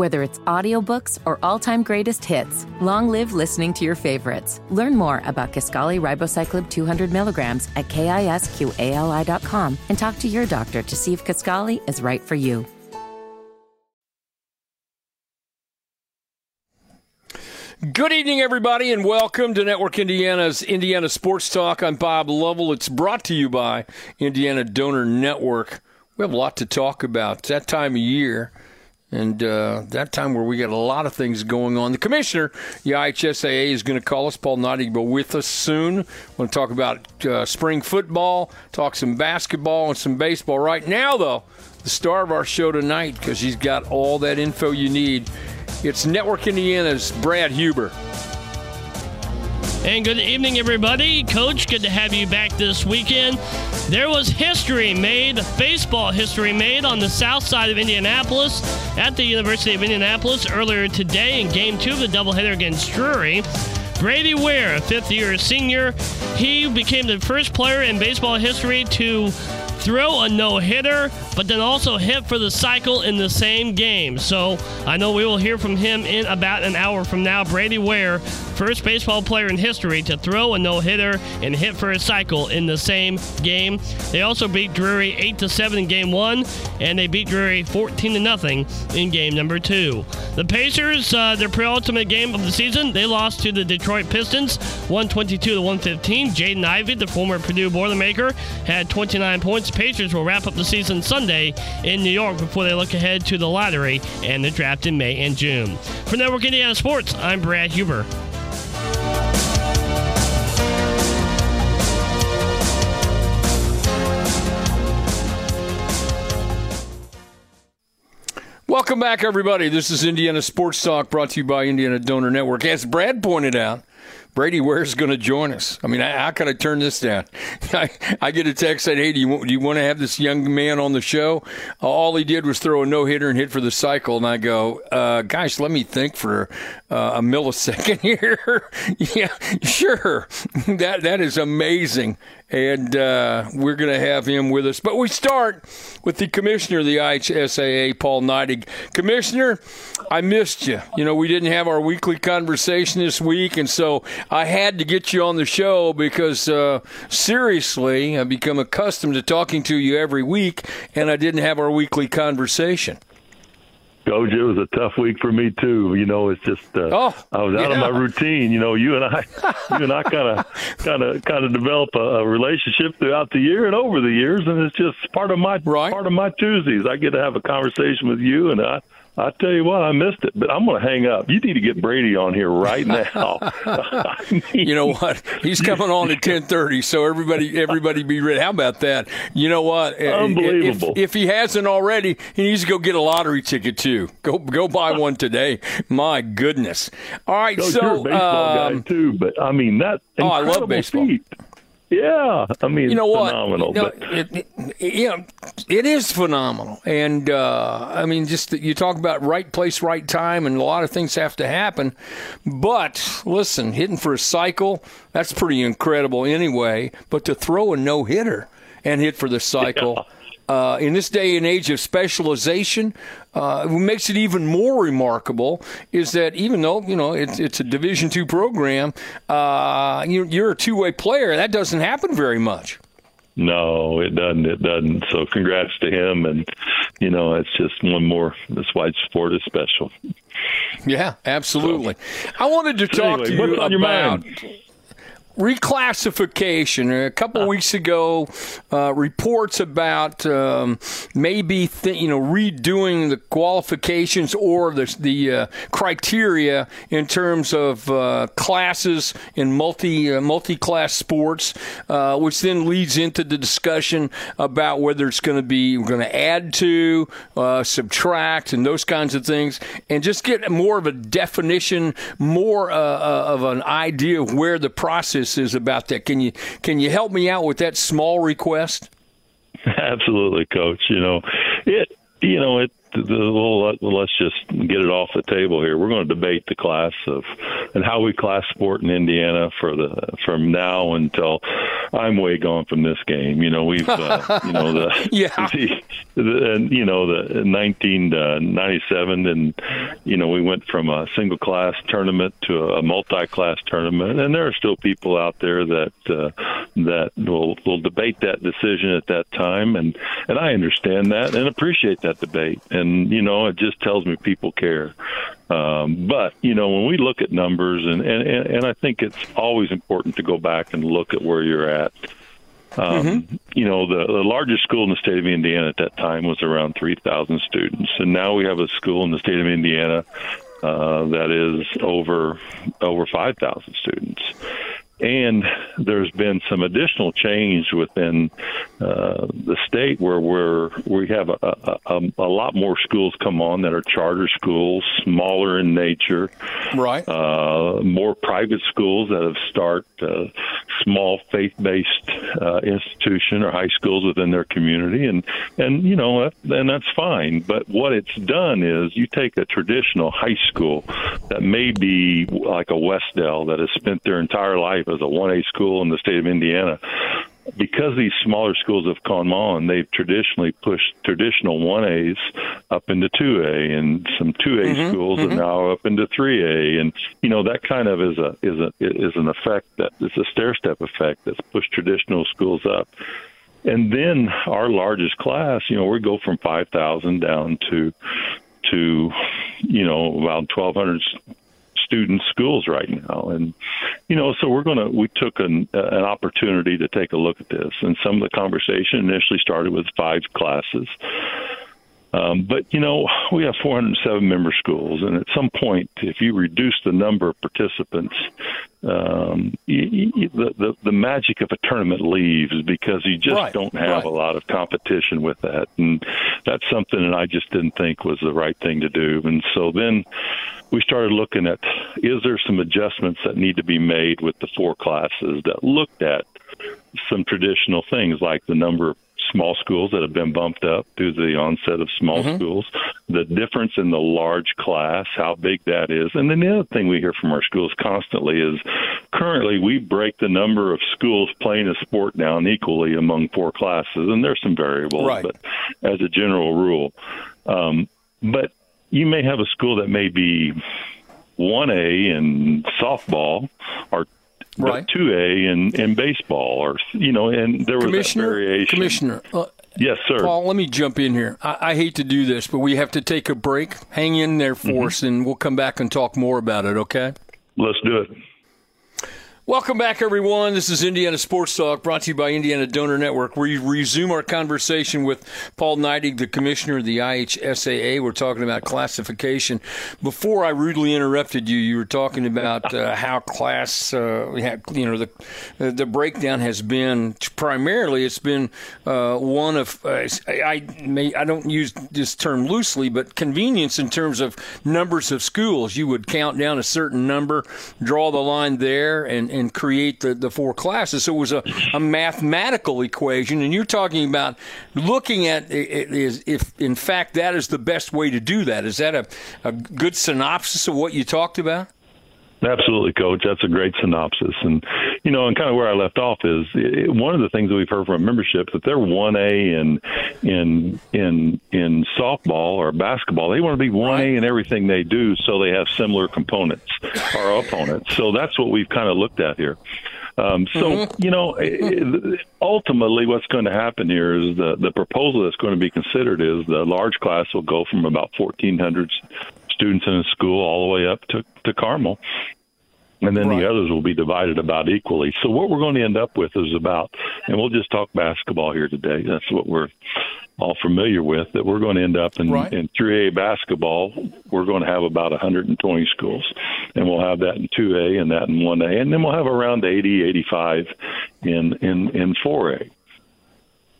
Whether it's audiobooks or all-time greatest hits, long live listening to your favorites. Learn more about Kisqali Ribociclib 200 milligrams at kisqali.com and talk to your doctor to see if Kisqali is right for you. Good evening, everybody, and welcome to Network Indiana's Indiana Sports Talk. I'm Bob Lovell. It's brought to you by Indiana Donor Network. We have a lot to talk about. It's that time of year and uh, that time where we got a lot of things going on. The commissioner, the IHSAA, is going to call us. Paul Neidig will be with us soon. we to talk about uh, spring football, talk some basketball and some baseball. Right now, though, the star of our show tonight, because he's got all that info you need, it's Network Indiana's Brad Huber. And good evening, everybody. Coach, good to have you back this weekend. There was history made, baseball history made on the south side of Indianapolis at the University of Indianapolis earlier today in game two of the doubleheader against Drury. Brady Ware, a fifth year senior, he became the first player in baseball history to throw a no hitter, but then also hit for the cycle in the same game. So I know we will hear from him in about an hour from now. Brady Ware, first baseball player in history to throw a no hitter and hit for a cycle in the same game. They also beat Drury 8 to 7 in game one, and they beat Drury 14 to nothing in game number two. The Pacers, uh, their pre-ultimate game of the season, they lost to the Detroit Pistons 122 to 115. Jaden Ivey, the former Purdue Boilermaker, had 29 points. Pacers will wrap up the season Sunday in New York before they look ahead to the lottery and the draft in May and June. For Network Indiana Sports, I'm Brad Huber. Welcome back, everybody. This is Indiana Sports Talk brought to you by Indiana Donor Network. As Brad pointed out, Brady Ware's going to join us. I mean, I how can I turn this down? I, I get a text saying, "Hey, do you, do you want to have this young man on the show?" All he did was throw a no hitter and hit for the cycle, and I go, uh, "Guys, let me think for uh, a millisecond here." yeah, sure, that that is amazing, and uh, we're going to have him with us. But we start with the commissioner of the IHSAA, Paul Neidig. Commissioner, I missed you. You know, we didn't have our weekly conversation this week, and so I had to get you on the show because uh, seriously, I've become accustomed to talking to you every week, and I didn't have our weekly conversation. Coach, it was a tough week for me too. You know, it's just uh, oh, I was out yeah. of my routine. You know, you and I, you and I kind of, kind of, kind of develop a, a, relationship throughout the year and over the years, and it's just part of my right. part of my Tuesdays. I get to have a conversation with you, and I I tell you what, I missed it, but I'm going to hang up. You need to get Brady on here right now. you know what? He's coming on at 10:30, so everybody, everybody, be ready. How about that? You know what? Unbelievable. If, if, he hasn't already, he needs to go get a lottery ticket too. Go, go buy one today. My goodness. All right, Coach, so you're a baseball um, guy too, but I mean that. Oh, I love baseball. Feat. Yeah, I mean, you know what? phenomenal. You know, it, it, know, it is phenomenal, and uh, I mean, just you talk about right place, right time, and a lot of things have to happen. But listen, hitting for a cycle, that's pretty incredible anyway. But to throw a no hitter and hit for the cycle. Yeah uh, in this day and age of specialization, uh, what makes it even more remarkable is that even though you know it's, it's a Division two program, uh, you're, you're a two way player. That doesn't happen very much. No, it doesn't. It doesn't. So, congrats to him, and you know, it's just one more. This white sport is special. Yeah, absolutely. So, I wanted to talk anyway, to you about reclassification. A couple weeks ago, uh, reports about um, maybe th- you know redoing the qualifications or the the uh, criteria in terms of uh, classes in multi uh, multi class sports, uh, which then leads into the discussion about whether it's going to be we're going to add to, uh, subtract, and those kinds of things, and just get more of a definition, more of an idea of where the process is about that. Can you can you help me out with that small request? Absolutely, coach. You know, it you know it well, let's just get it off the table here. We're going to debate the class of and how we class sport in Indiana for the from now until I'm way gone from this game. You know, we've uh, you know the yeah, the, the, and you know the 1997, and you know we went from a single class tournament to a multi-class tournament, and there are still people out there that uh, that will will debate that decision at that time, and and I understand that and appreciate that debate and you know it just tells me people care. Um, but you know when we look at numbers, and, and and I think it's always important to go back and look at where you're at. Um, mm-hmm. You know, the, the largest school in the state of Indiana at that time was around 3,000 students, and now we have a school in the state of Indiana uh, that is over over 5,000 students. And there's been some additional change within uh, the state where we're we have a, a, a, lot more schools come on that are charter schools, smaller in nature, right? Uh, more private schools that have start uh, small faith-based uh, institution or high schools within their community, and and you know and that's fine. But what it's done is you take a traditional high school that may be like a Wes-Del that has spent their entire life as a 1A school in the state of Indiana. Because these smaller schools have come on, they've traditionally pushed traditional 1As up into 2A, and some 2A mm-hmm, schools mm-hmm. are now up into 3A, and you know that kind of is a is a is an effect that is a stair step effect that's pushed traditional schools up. And then our largest class, you know, we go from 5,000 down to to you know about 1,200 student schools right now. And, you know, so we're going to, we took an, uh, an opportunity to take a look at this. And some of the conversation initially started with five classes. Um, but you know, we have 407 member schools, and at some point, if you reduce the number of participants, um, you, you, the, the the magic of a tournament leaves because you just right, don't have right. a lot of competition with that, and that's something that I just didn't think was the right thing to do. And so then we started looking at is there some adjustments that need to be made with the four classes that looked at some traditional things like the number of small schools that have been bumped up due to the onset of small mm-hmm. schools, the difference in the large class, how big that is. And then the other thing we hear from our schools constantly is currently we break the number of schools playing a sport down equally among four classes, and there's some variables, right. but as a general rule. Um, but you may have a school that may be 1A in softball or right. two A in in baseball, or you know, and there was Commissioner, that variation. Commissioner, uh, yes, sir. Paul, let me jump in here. I, I, hate to do this, but we have to take a break. Hang in there for mm-hmm. us, and we'll come back and talk more about it. Okay? Let's do it. Welcome back, everyone. This is Indiana Sports Talk, brought to you by Indiana Donor Network. We resume our conversation with Paul Neidig, the commissioner of the IHSAA. We're talking about classification. Before I rudely interrupted you, you were talking about uh, how class, uh, you know, the the breakdown has been primarily it's been uh, one of uh, I may I don't use this term loosely, but convenience in terms of numbers of schools. You would count down a certain number, draw the line there, and and create the, the four classes. So it was a, a mathematical equation. And you're talking about looking at is if in fact that is the best way to do that. Is that a, a good synopsis of what you talked about? Absolutely, coach. That's a great synopsis. And, you know, and kind of where I left off is it, one of the things that we've heard from membership that they're 1A in, in, in, in softball or basketball. They want to be 1A in everything they do so they have similar components or opponents. So that's what we've kind of looked at here. Um, so mm-hmm. you know, ultimately, what's going to happen here is the the proposal that's going to be considered is the large class will go from about 1,400 students in a school all the way up to, to Carmel. And then right. the others will be divided about equally. So what we're going to end up with is about, and we'll just talk basketball here today. That's what we're all familiar with. That we're going to end up in, right. in 3A basketball. We're going to have about 120 schools, and we'll have that in 2A and that in 1A, and then we'll have around 80, 85 in in in 4A.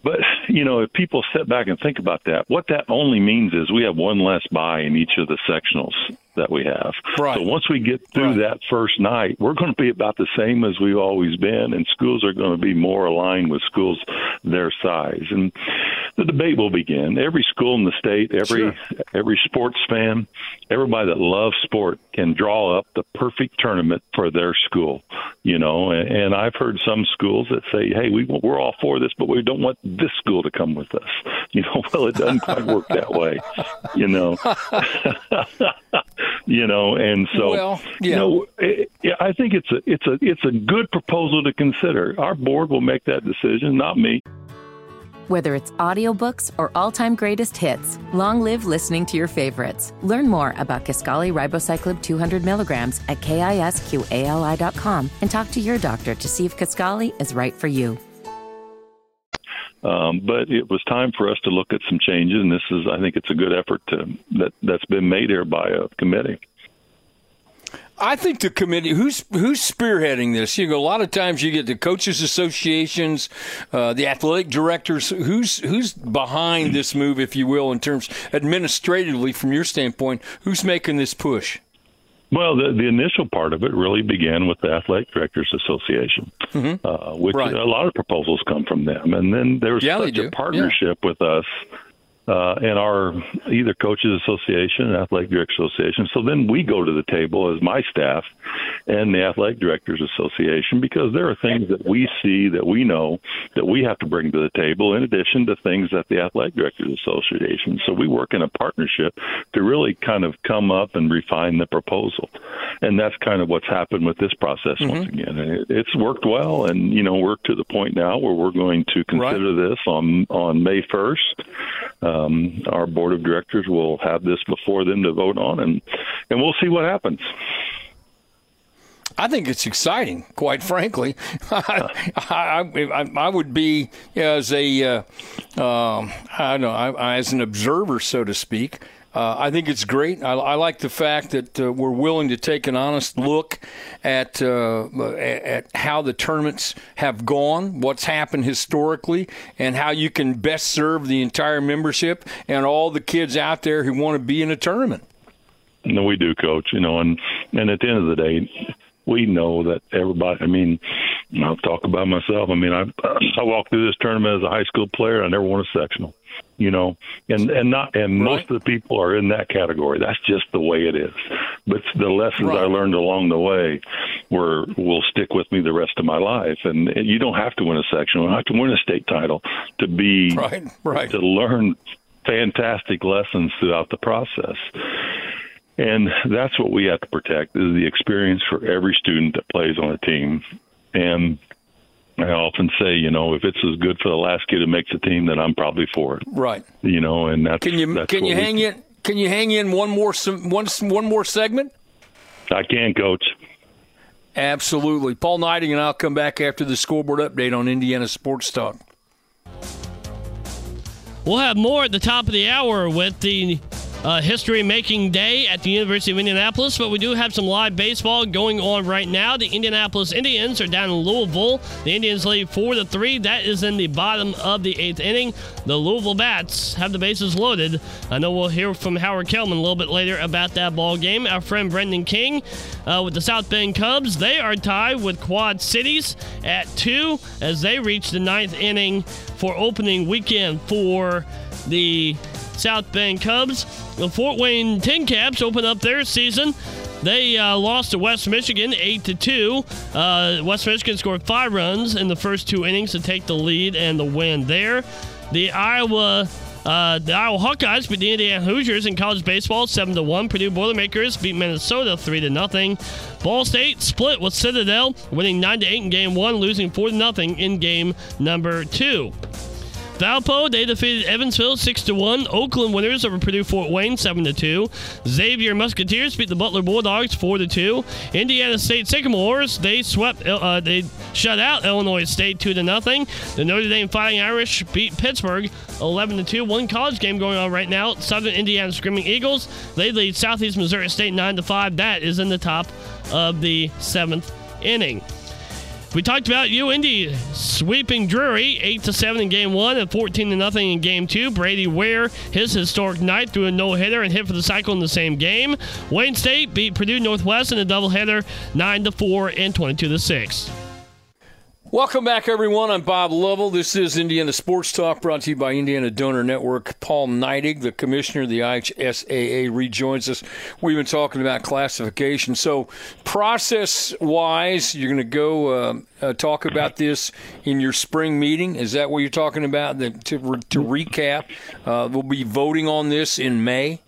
But you know, if people sit back and think about that, what that only means is we have one less buy in each of the sectionals that we have. Right. So once we get through right. that first night, we're going to be about the same as we've always been, and schools are going to be more aligned with schools their size. And the debate will begin. Every school in the state, every sure. every sports fan, everybody that loves sport can draw up the perfect tournament for their school. You know, and, and I've heard some schools that say, "Hey, we we're all for this, but we don't want this school to come with us." You know, well, it doesn't quite work that way. You know, you know, and so well, yeah. you know, it, yeah, I think it's a it's a it's a good proposal to consider. Our board will make that decision, not me. Whether it's audiobooks or all-time greatest hits, long live listening to your favorites. Learn more about Kisqali Ribociclib 200 milligrams at kisqali.com and talk to your doctor to see if Kisqali is right for you. Um, but it was time for us to look at some changes, and this is, I think, it's a good effort to, that that's been made here by a committee. I think the committee who's who's spearheading this. You know, a lot of times you get the coaches associations, uh, the athletic directors. Who's who's behind this move, if you will, in terms administratively from your standpoint? Who's making this push? Well, the, the initial part of it really began with the Athletic Directors Association, mm-hmm. uh, which right. a lot of proposals come from them, and then there was yeah, such a partnership yeah. with us uh, and our either coaches association, athletic directors association. So then we go to the table as my staff and the athletic directors association because there are things that we see that we know that we have to bring to the table in addition to things that the athletic directors association. So we work in a partnership to really kind of come up and refine the proposal, and that's kind of what's happened with this process mm-hmm. once again. It, it's worked well, and you know we're to the point now where we're going to consider right. this on on May first. Um, our board of directors will have this before them to vote on, and and we'll see what happens. I think it's exciting, quite frankly. I, I, I, would be as a, uh, um, I don't know, I, as an observer, so to speak. Uh, I think it's great. I, I like the fact that uh, we're willing to take an honest look at uh, at how the tournaments have gone, what's happened historically, and how you can best serve the entire membership and all the kids out there who want to be in a tournament. No, we do, Coach. You know, and and at the end of the day, we know that everybody. I mean, I'll talk about myself. I mean, I I walked through this tournament as a high school player. I never won a sectional you know, and and not and right. most of the people are in that category. That's just the way it is. But the lessons right. I learned along the way were will stick with me the rest of my life. And you don't have to win a sectional. You don't have to win a state title to be right, right. to learn fantastic lessons throughout the process. And that's what we have to protect is the experience for every student that plays on a team. And I often say, you know, if it's as good for the last kid who makes a team, then I'm probably for it. Right. You know, and that's can you that's can you hang in can you hang in one more some one one more segment? I can, coach. Absolutely, Paul Neidig and I'll come back after the scoreboard update on Indiana Sports Talk. We'll have more at the top of the hour with the uh, history making day at the University of Indianapolis, but we do have some live baseball going on right now. The Indianapolis Indians are down in Louisville. The Indians lead four to three. That is in the bottom of the eighth inning. The Louisville Bats have the bases loaded. I know we'll hear from Howard Kellman a little bit later about that ball game. Our friend Brendan King uh, with the South Bend Cubs, they are tied with Quad Cities at two as they reach the ninth inning for opening weekend for the South Bend Cubs. The Fort Wayne Tin Caps open up their season. They uh, lost to West Michigan eight to two. Uh, West Michigan scored five runs in the first two innings to take the lead and the win there. The Iowa uh, the Iowa Hawkeyes beat the Indiana Hoosiers in college baseball 7 to 1. Purdue Boilermakers beat Minnesota 3 to nothing. Ball State split with Citadel, winning 9 to 8 in game 1, losing 4 to nothing in game number 2. Valpo, they defeated Evansville 6 to 1. Oakland winners over Purdue Fort Wayne 7 to 2. Xavier Musketeers beat the Butler Bulldogs 4 to 2. Indiana State Sycamores, they swept uh, they shut out Illinois State 2 to nothing. The Notre Dame Fighting Irish beat Pittsburgh 11 to 2. One college game going on right now. Southern Indiana Screaming Eagles, they lead Southeast Missouri State 9 to 5. That is in the top of the 7th inning. We talked about UIndy sweeping Drury 8 to 7 in game 1 and 14 to nothing in game 2. Brady Ware his historic night threw a no-hitter and hit for the cycle in the same game. Wayne State beat Purdue Northwest in a doubleheader 9 to 4 and 22 to 6. Welcome back, everyone. I'm Bob Lovell. This is Indiana Sports Talk brought to you by Indiana Donor Network. Paul Neidig, the commissioner of the IHSAA, rejoins us. We've been talking about classification. So, process wise, you're going to go uh, uh, talk about this in your spring meeting. Is that what you're talking about? The, to, to recap, uh, we'll be voting on this in May.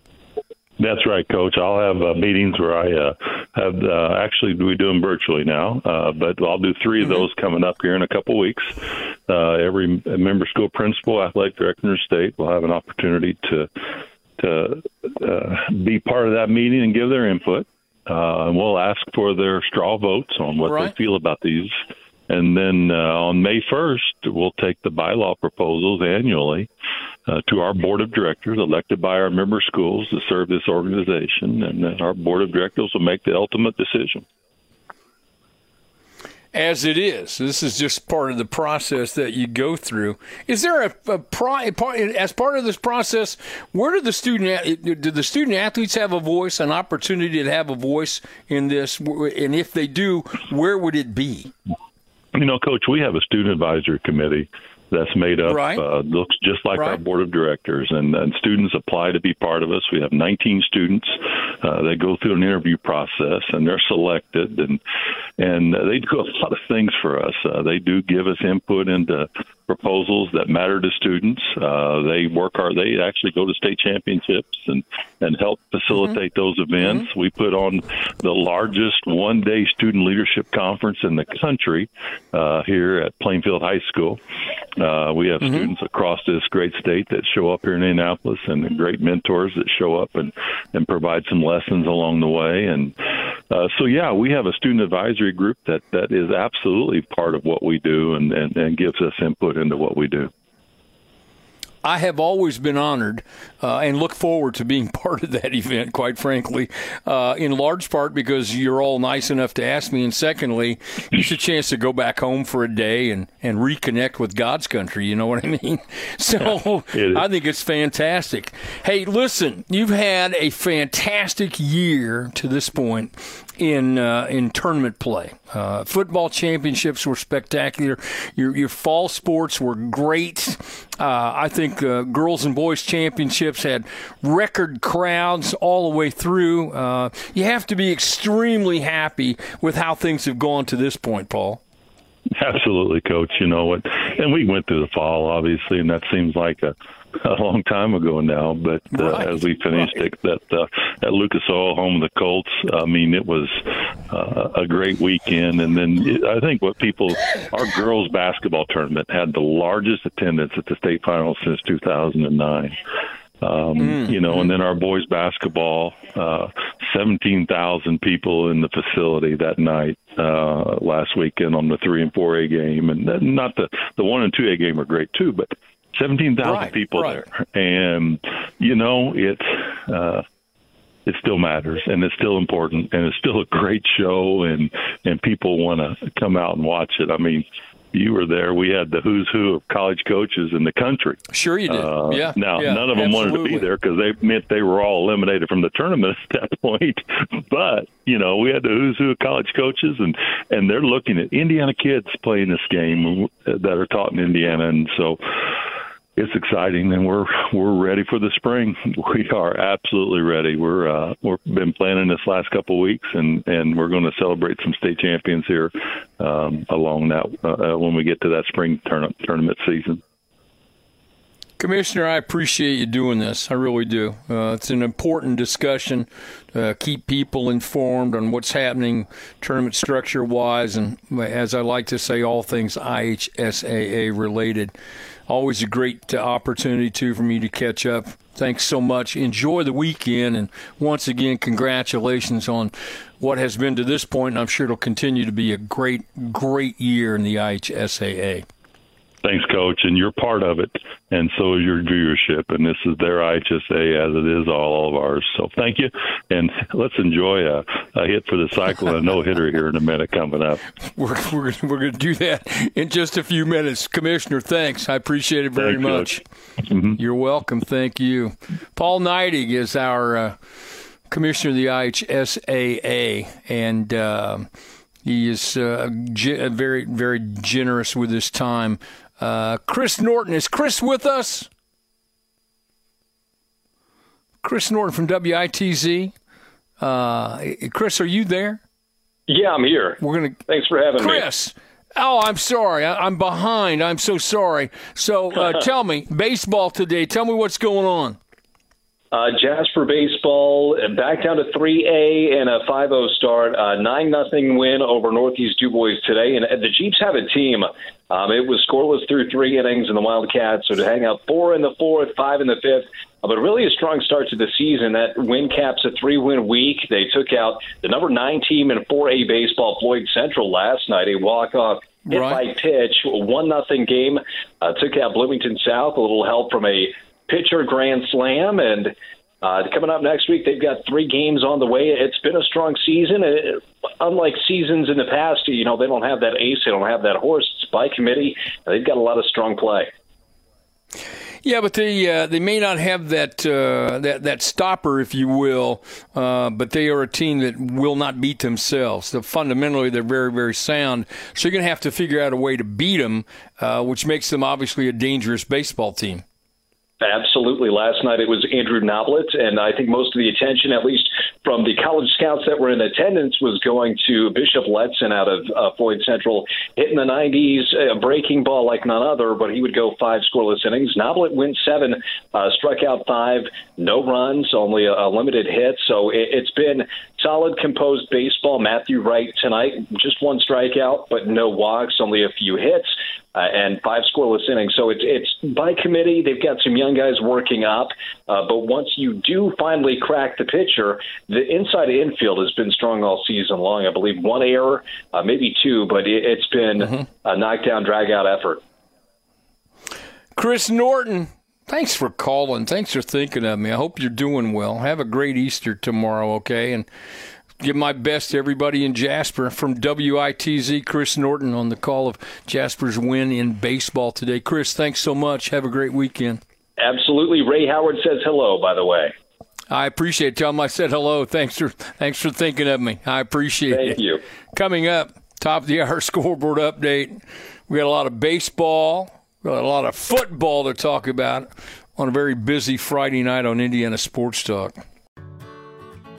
That's right, Coach. I'll have uh, meetings where I uh, have uh, actually we do them virtually now, uh, but I'll do 3 mm-hmm. of those coming up here in a couple weeks. Uh, every member school principal, athletic director in the state will have an opportunity to to uh, be part of that meeting and give their input. Uh, and we'll ask for their straw votes on what right. they feel about these. And then uh, on May 1st, we'll take the bylaw proposals annually uh, to our board of directors elected by our member schools to serve this organization, and then our board of directors will make the ultimate decision. As it is, this is just part of the process that you go through. Is there a, a pro, as part of this process? Where do the student do the student athletes have a voice, an opportunity to have a voice in this? And if they do, where would it be? You know, Coach, we have a student advisory committee that's made up right. uh, looks just like right. our board of directors, and, and students apply to be part of us. We have 19 students. Uh, they go through an interview process, and they're selected, and and they do a lot of things for us. Uh, they do give us input into proposals that matter to students. Uh, they work hard. They actually go to state championships and and help facilitate mm-hmm. those events. Mm-hmm. We put on the largest one day student leadership conference in the country uh, here at Plainfield High School. Uh, we have mm-hmm. students across this great state that show up here in Indianapolis, and great mentors that show up and and provide some lessons along the way. And uh, so, yeah, we have a student advisory group that that is absolutely part of what we do and and, and gives us input into what we do. I have always been honored uh, and look forward to being part of that event, quite frankly, uh, in large part because you're all nice enough to ask me. And secondly, it's a chance to go back home for a day and, and reconnect with God's country. You know what I mean? So I think it's fantastic. Hey, listen, you've had a fantastic year to this point in uh, in tournament play. Uh, football championships were spectacular. Your your fall sports were great. Uh, I think uh, girls and boys championships had record crowds all the way through. Uh, you have to be extremely happy with how things have gone to this point, Paul. Absolutely, coach. You know what? And we went through the fall, obviously, and that seems like a a long time ago now. But uh, right, as we finished right. at that uh, at Lucas Oil, home of the Colts, I mean, it was uh, a great weekend. And then it, I think what people, our girls basketball tournament had the largest attendance at the state finals since 2009. Um, mm, you know, and then our boys basketball, uh, 17,000 people in the facility that night, uh, last weekend on the three and four A game. And not the, the one and two A game are great too, but 17,000 right, people right. there. And, you know, it's, uh, it still matters and it's still important and it's still a great show and, and people want to come out and watch it. I mean, you were there. We had the who's who of college coaches in the country. Sure, you did. Uh, yeah. Now, yeah, none of them absolutely. wanted to be there because they meant they were all eliminated from the tournament at that point. but you know, we had the who's who of college coaches, and and they're looking at Indiana kids playing this game that are taught in Indiana, and so it's exciting and we're we're ready for the spring. We are absolutely ready. We're uh, we've been planning this last couple of weeks and and we're going to celebrate some state champions here um, along that uh, when we get to that spring tournament tournament season. Commissioner, I appreciate you doing this. I really do. Uh, it's an important discussion to keep people informed on what's happening tournament structure wise, and as I like to say, all things IHSAA related. Always a great uh, opportunity, too, for me to catch up. Thanks so much. Enjoy the weekend. And once again, congratulations on what has been to this. And I'm sure it'll continue to be a great, great year in the IHSAA. Thanks, coach, and you're part of it, and so is your viewership. And this is their IHSA as it is all, of ours. So thank you, and let's enjoy a, a hit for the cycle and a no hitter here in a minute coming up. We're we're, we're going to do that in just a few minutes, Commissioner. Thanks, I appreciate it very much. Mm-hmm. You're welcome. Thank you. Paul Neidig is our uh, commissioner of the IHSAA, and. Uh, he is uh, ge- very, very generous with his time. Uh, Chris Norton. Is Chris with us? Chris Norton from WITZ. Uh, Chris, are you there? Yeah, I'm here. We're gonna. Thanks for having Chris, me, Chris. Oh, I'm sorry. I, am behind. I'm so sorry. So, uh, tell me, baseball today. Tell me what's going on. Uh, Jasper baseball back down to 3A and a 5-0 start. Uh, nine nothing win over Northeast Dubois today, and the Jeeps have a team. Um, it was scoreless through three innings in the Wildcats, so to hang out four in the fourth, five in the fifth. Uh, but really a strong start to the season. That win caps a three-win week. They took out the number nine team in 4A baseball, Floyd Central, last night. A walk-off hit right. by pitch, one nothing game. Uh, took out Bloomington South. A little help from a pitcher grand slam. And uh, coming up next week, they've got three games on the way. It's been a strong season. It, unlike seasons in the past, you know, they don't have that ace, they don't have that horse. It's by committee. They've got a lot of strong play. Yeah, but they uh, they may not have that uh, that that stopper, if you will. Uh, but they are a team that will not beat themselves. So fundamentally, they're very very sound. So you're going to have to figure out a way to beat them, uh, which makes them obviously a dangerous baseball team. Absolutely. Last night it was Andrew Noblet, and I think most of the attention, at least from the college scouts that were in attendance, was going to Bishop Letson out of uh, Floyd Central, hitting the 90s, a breaking ball like none other, but he would go five scoreless innings. Noblet went seven, uh, struck out five, no runs, only a, a limited hit. So it, it's been solid, composed baseball. Matthew Wright tonight, just one strikeout, but no walks, only a few hits uh, and five scoreless innings. So it's it's by committee. They've got some young guys working up, uh, but once you do finally crack the pitcher, the inside infield has been strong all season long. I believe one error, uh, maybe two, but it, has been mm-hmm. a knockdown, drag out effort. Chris Norton. Thanks for calling. Thanks for thinking of me. I hope you're doing well. Have a great Easter tomorrow, okay? And give my best to everybody in Jasper from WITZ. Chris Norton on the call of Jasper's win in baseball today. Chris, thanks so much. Have a great weekend. Absolutely. Ray Howard says hello, by the way. I appreciate it. Tell him I said hello. Thanks for thanks for thinking of me. I appreciate Thank it. Thank you. Coming up, top of the hour scoreboard update. We got a lot of baseball, We got a lot of football to talk about on a very busy Friday night on Indiana Sports Talk.